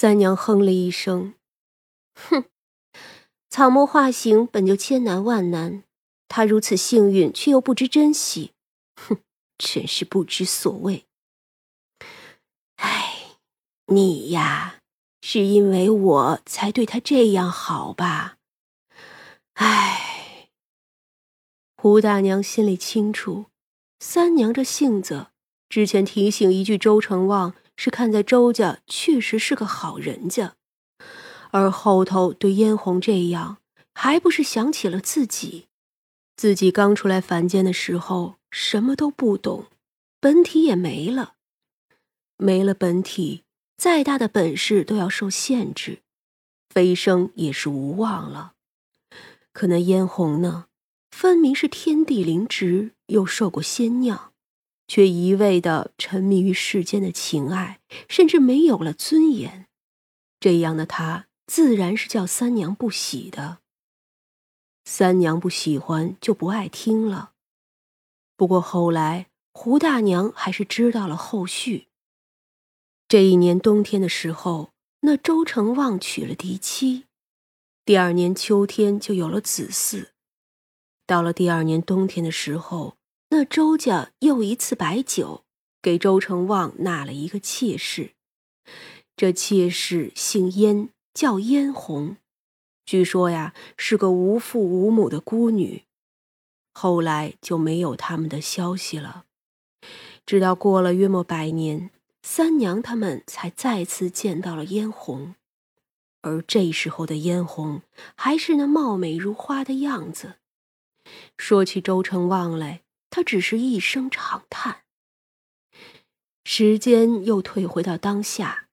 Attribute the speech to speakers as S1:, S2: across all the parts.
S1: 三娘哼了一声，哼，草木化形本就千难万难，他如此幸运，却又不知珍惜，哼，真是不知所谓。哎，你呀，是因为我才对他这样好吧？哎，胡大娘心里清楚，三娘这性子，之前提醒一句周成旺。是看在周家确实是个好人家，而后头对嫣红这样，还不是想起了自己？自己刚出来凡间的时候什么都不懂，本体也没了，没了本体，再大的本事都要受限制，飞升也是无望了。可那嫣红呢，分明是天地灵植，又受过仙酿。却一味的沉迷于世间的情爱，甚至没有了尊严。这样的他，自然是叫三娘不喜的。三娘不喜欢，就不爱听了。不过后来，胡大娘还是知道了后续。这一年冬天的时候，那周成旺娶了嫡妻，第二年秋天就有了子嗣。到了第二年冬天的时候。那周家又一次摆酒，给周成旺纳了一个妾室。这妾室姓燕，叫嫣红。据说呀，是个无父无母的孤女。后来就没有他们的消息了。直到过了约莫百年，三娘他们才再次见到了嫣红。而这时候的嫣红，还是那貌美如花的样子。说起周成旺来。他只是一声长叹。时间又退回到当下，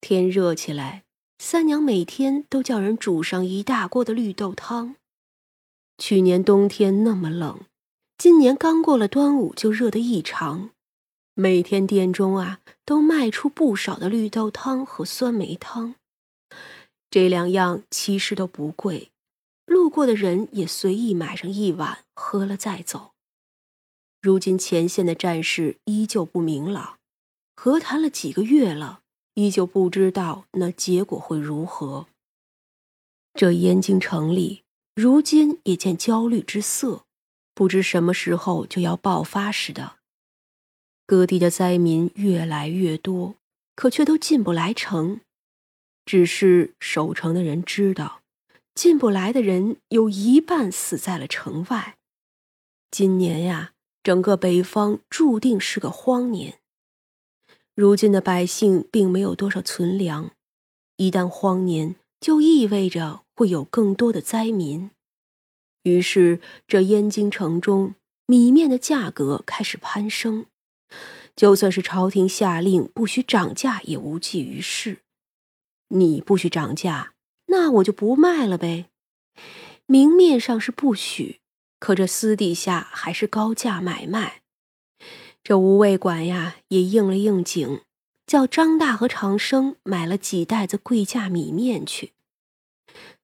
S1: 天热起来，三娘每天都叫人煮上一大锅的绿豆汤。去年冬天那么冷，今年刚过了端午就热得异常，每天店中啊都卖出不少的绿豆汤和酸梅汤，这两样其实都不贵，路过的人也随意买上一碗喝了再走。如今前线的战事依旧不明朗，和谈了几个月了，依旧不知道那结果会如何。这燕京城里如今也见焦虑之色，不知什么时候就要爆发似的。各地的灾民越来越多，可却都进不来城。只是守城的人知道，进不来的人有一半死在了城外。今年呀。整个北方注定是个荒年。如今的百姓并没有多少存粮，一旦荒年，就意味着会有更多的灾民。于是，这燕京城中米面的价格开始攀升，就算是朝廷下令不许涨价，也无济于事。你不许涨价，那我就不卖了呗。明面上是不许。可这私底下还是高价买卖，这吴卫馆呀也应了应景，叫张大和长生买了几袋子贵价米面去。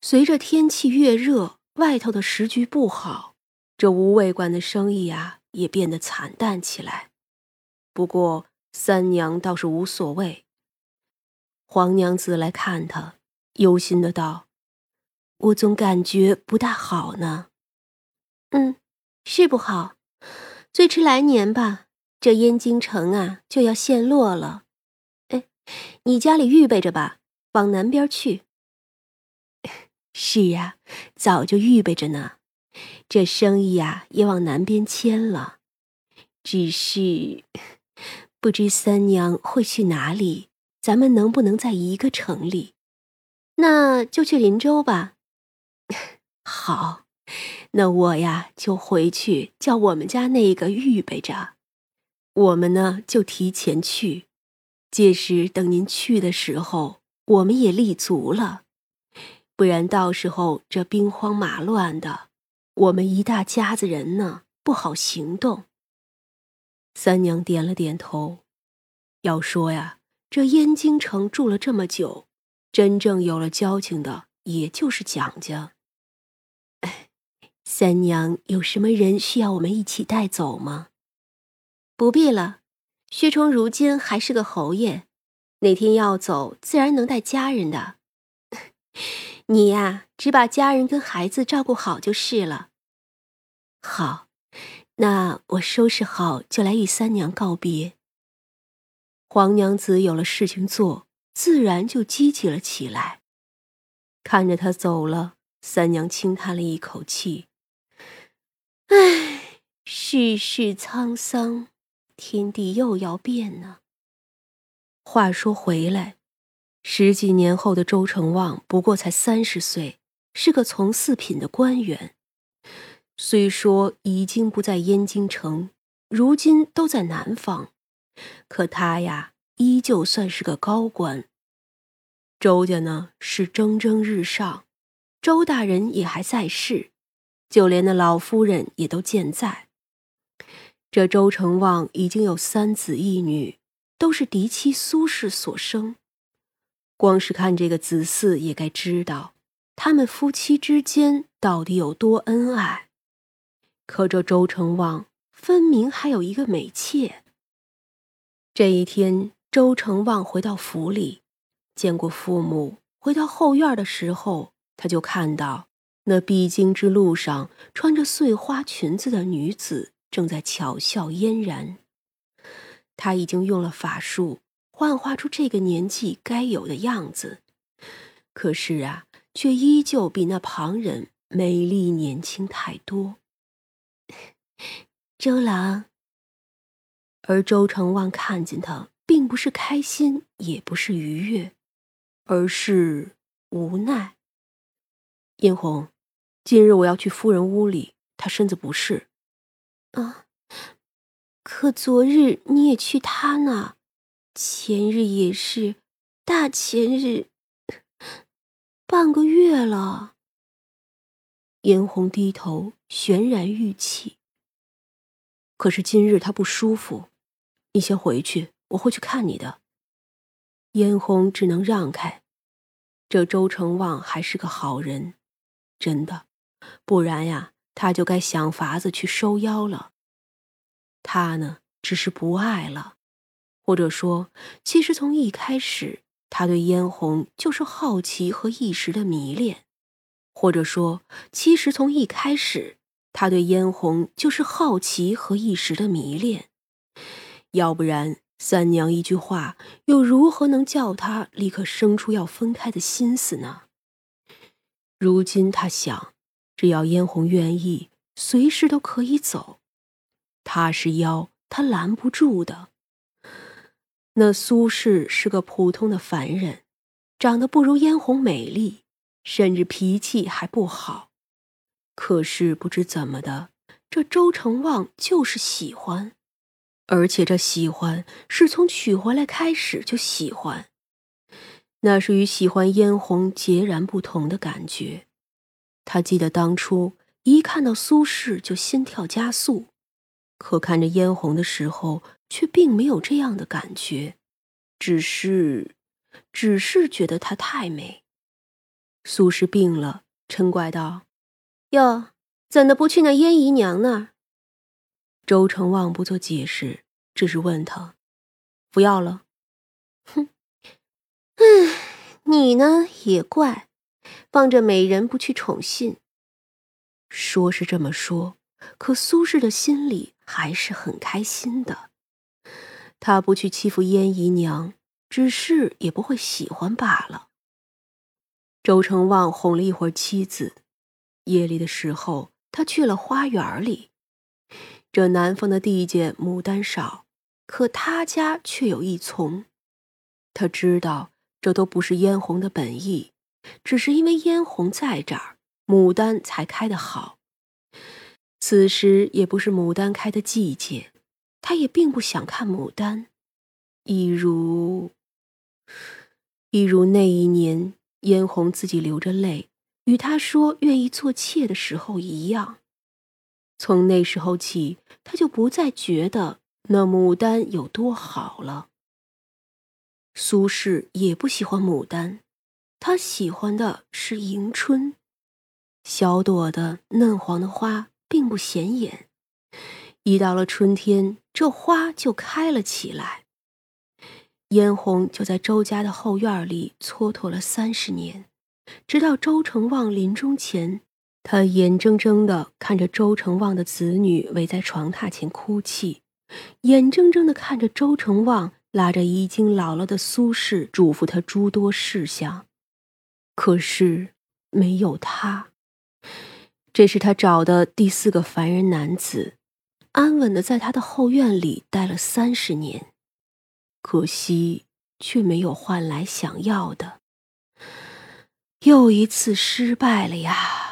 S1: 随着天气越热，外头的时局不好，这吴卫馆的生意啊也变得惨淡起来。不过三娘倒是无所谓。黄娘子来看他，忧心的道：“我总感觉不大好呢。”嗯，是不好，最迟来年吧，这燕京城啊就要陷落了。哎，你家里预备着吧，往南边去。是呀，早就预备着呢，这生意啊也往南边迁了。只是 不知三娘会去哪里，咱们能不能在一个城里？那就去林州吧。好。那我呀就回去叫我们家那个预备着，我们呢就提前去，届时等您去的时候，我们也立足了，不然到时候这兵荒马乱的，我们一大家子人呢不好行动。三娘点了点头，要说呀，这燕京城住了这么久，真正有了交情的，也就是蒋家。三娘有什么人需要我们一起带走吗？不必了，薛冲如今还是个侯爷，哪天要走，自然能带家人的。你呀，只把家人跟孩子照顾好就是了。好，那我收拾好就来与三娘告别。黄娘子有了事情做，自然就积极了起来。看着他走了，三娘轻叹了一口气：“唉，世事沧桑，天地又要变呢。”话说回来，十几年后的周成旺不过才三十岁，是个从四品的官员。虽说已经不在燕京城，如今都在南方，可他呀，依旧算是个高官。周家呢是蒸蒸日上，周大人也还在世，就连那老夫人也都健在。这周成旺已经有三子一女。都是嫡妻苏氏所生，光是看这个子嗣也该知道，他们夫妻之间到底有多恩爱。可这周成旺分明还有一个美妾。这一天，周成旺回到府里，见过父母，回到后院的时候，他就看到那必经之路上穿着碎花裙子的女子正在巧笑嫣然。她已经用了法术幻化出这个年纪该有的样子，可是啊，却依旧比那旁人美丽年轻太多。周郎，而周成旺看见他，并不是开心，也不是愉悦，而是无奈。殷红，今日我要去夫人屋里，她身子不适。啊。可昨日你也去她那，前日也是，大前日，半个月了。嫣红低头，泫然欲泣。可是今日她不舒服，你先回去，我会去看你的。嫣红只能让开。这周成旺还是个好人，真的，不然呀，他就该想法子去收妖了。他呢，只是不爱了，或者说，其实从一开始，他对嫣红就是好奇和一时的迷恋，或者说，其实从一开始，他对嫣红就是好奇和一时的迷恋，要不然，三娘一句话，又如何能叫他立刻生出要分开的心思呢？如今他想，只要嫣红愿意，随时都可以走。他是妖，他拦不住的。那苏轼是个普通的凡人，长得不如嫣红美丽，甚至脾气还不好。可是不知怎么的，这周成旺就是喜欢，而且这喜欢是从娶回来开始就喜欢，那是与喜欢嫣红截然不同的感觉。他记得当初一看到苏轼就心跳加速。可看着嫣红的时候，却并没有这样的感觉，只是，只是觉得她太美。苏轼病了，嗔怪道：“哟，怎的不去那燕姨娘那儿？”周成旺不做解释，只是问他：“不要了？”哼，唉，你呢也怪，放着美人不去宠信。说是这么说，可苏轼的心里。还是很开心的。他不去欺负燕姨娘，只是也不会喜欢罢了。周成旺哄了一会儿妻子，夜里的时候，他去了花园里。这南方的地界牡丹少，可他家却有一丛。他知道这都不是嫣红的本意，只是因为嫣红在这儿，牡丹才开得好。此时也不是牡丹开的季节，他也并不想看牡丹，一如，一如那一年嫣红自己流着泪与他说愿意做妾的时候一样。从那时候起，他就不再觉得那牡丹有多好了。苏轼也不喜欢牡丹，他喜欢的是迎春，小朵的嫩黄的花。并不显眼，一到了春天，这花就开了起来。嫣红就在周家的后院里蹉跎了三十年，直到周成旺临终前，他眼睁睁地看着周成旺的子女围在床榻前哭泣，眼睁睁地看着周成旺拉着已经老了的苏轼嘱咐他诸多事项，可是没有他。这是他找的第四个凡人男子，安稳的在他的后院里待了三十年，可惜却没有换来想要的，又一次失败了呀。